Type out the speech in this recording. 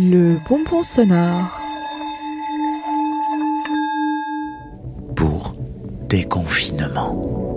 Le bonbon sonore. pour déconfinement.